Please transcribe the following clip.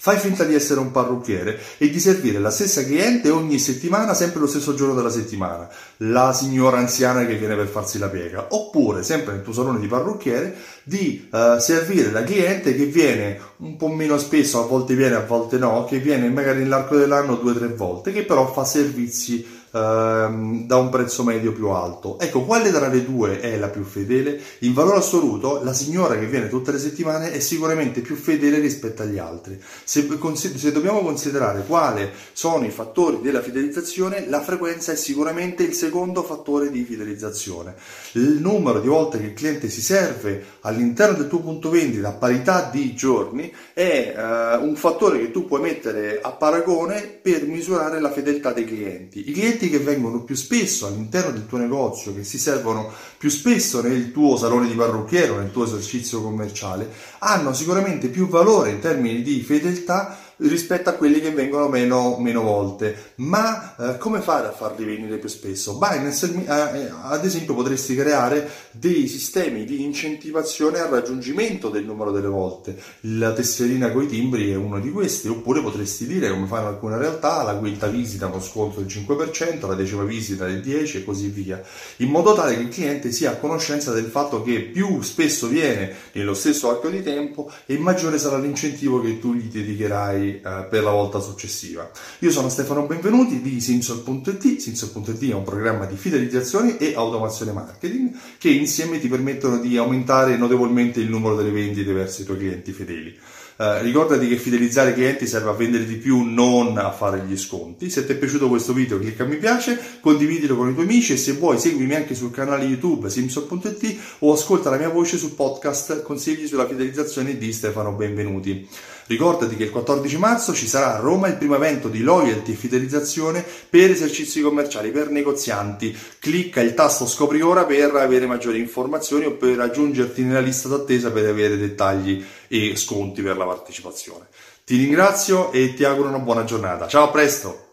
Fai finta di essere un parrucchiere e di servire la stessa cliente ogni settimana, sempre lo stesso giorno della settimana, la signora anziana che viene per farsi la piega, oppure sempre nel tuo salone di parrucchiere di uh, servire la cliente che viene un po' meno spesso, a volte viene, a volte no, che viene magari nell'arco dell'anno due o tre volte, che però fa servizi ehm, da un prezzo medio più alto. Ecco, quale tra le due è la più fedele? In valore assoluto, la signora che viene tutte le settimane è sicuramente più fedele rispetto agli altri. Se, se dobbiamo considerare quali sono i fattori della fidelizzazione, la frequenza è sicuramente il secondo fattore di fidelizzazione. Il numero di volte che il cliente si serve all'interno del tuo punto vendita a parità di giorni è eh, un fattore che tu puoi mettere a paragone per misurare la fedeltà dei clienti. I clienti clienti che vengono più spesso all'interno del tuo negozio, che si servono più spesso nel tuo salone di parrucchiere o nel tuo esercizio commerciale, hanno sicuramente più valore in termini di fedeltà rispetto a quelli che vengono meno, meno volte. Ma eh, come fare a farli venire più spesso? Binance, eh, eh, ad esempio, potresti creare dei sistemi di incentivazione al raggiungimento del numero delle volte. La tesserina con i timbri è uno di questi, oppure potresti dire, come fanno alcune realtà, la quinta visita uno sconto del 5%, la decima visita del 10% e così via, in modo tale che il cliente sia a conoscenza del fatto che più spesso viene nello stesso arco di tempo e maggiore sarà l'incentivo che tu gli dedicherai eh, per la volta successiva. Io sono Stefano Benvenuti di Simsol.it. Simsol.it è un programma di fidelizzazione e automazione marketing che insieme ti permettono di aumentare notevolmente il numero delle vendite verso i tuoi clienti fedeli. Uh, ricordati che fidelizzare i clienti serve a vendere di più, non a fare gli sconti. Se ti è piaciuto questo video, clicca mi piace, condividilo con i tuoi amici e se vuoi seguimi anche sul canale YouTube simson.it o ascolta la mia voce sul podcast Consigli sulla fidelizzazione di Stefano Benvenuti. Ricordati che il 14 marzo ci sarà a Roma il primo evento di loyalty e fidelizzazione per esercizi commerciali, per negozianti. Clicca il tasto scopri ora per avere maggiori informazioni o per aggiungerti nella lista d'attesa per avere dettagli e sconti per la partecipazione. Ti ringrazio e ti auguro una buona giornata. Ciao, a presto!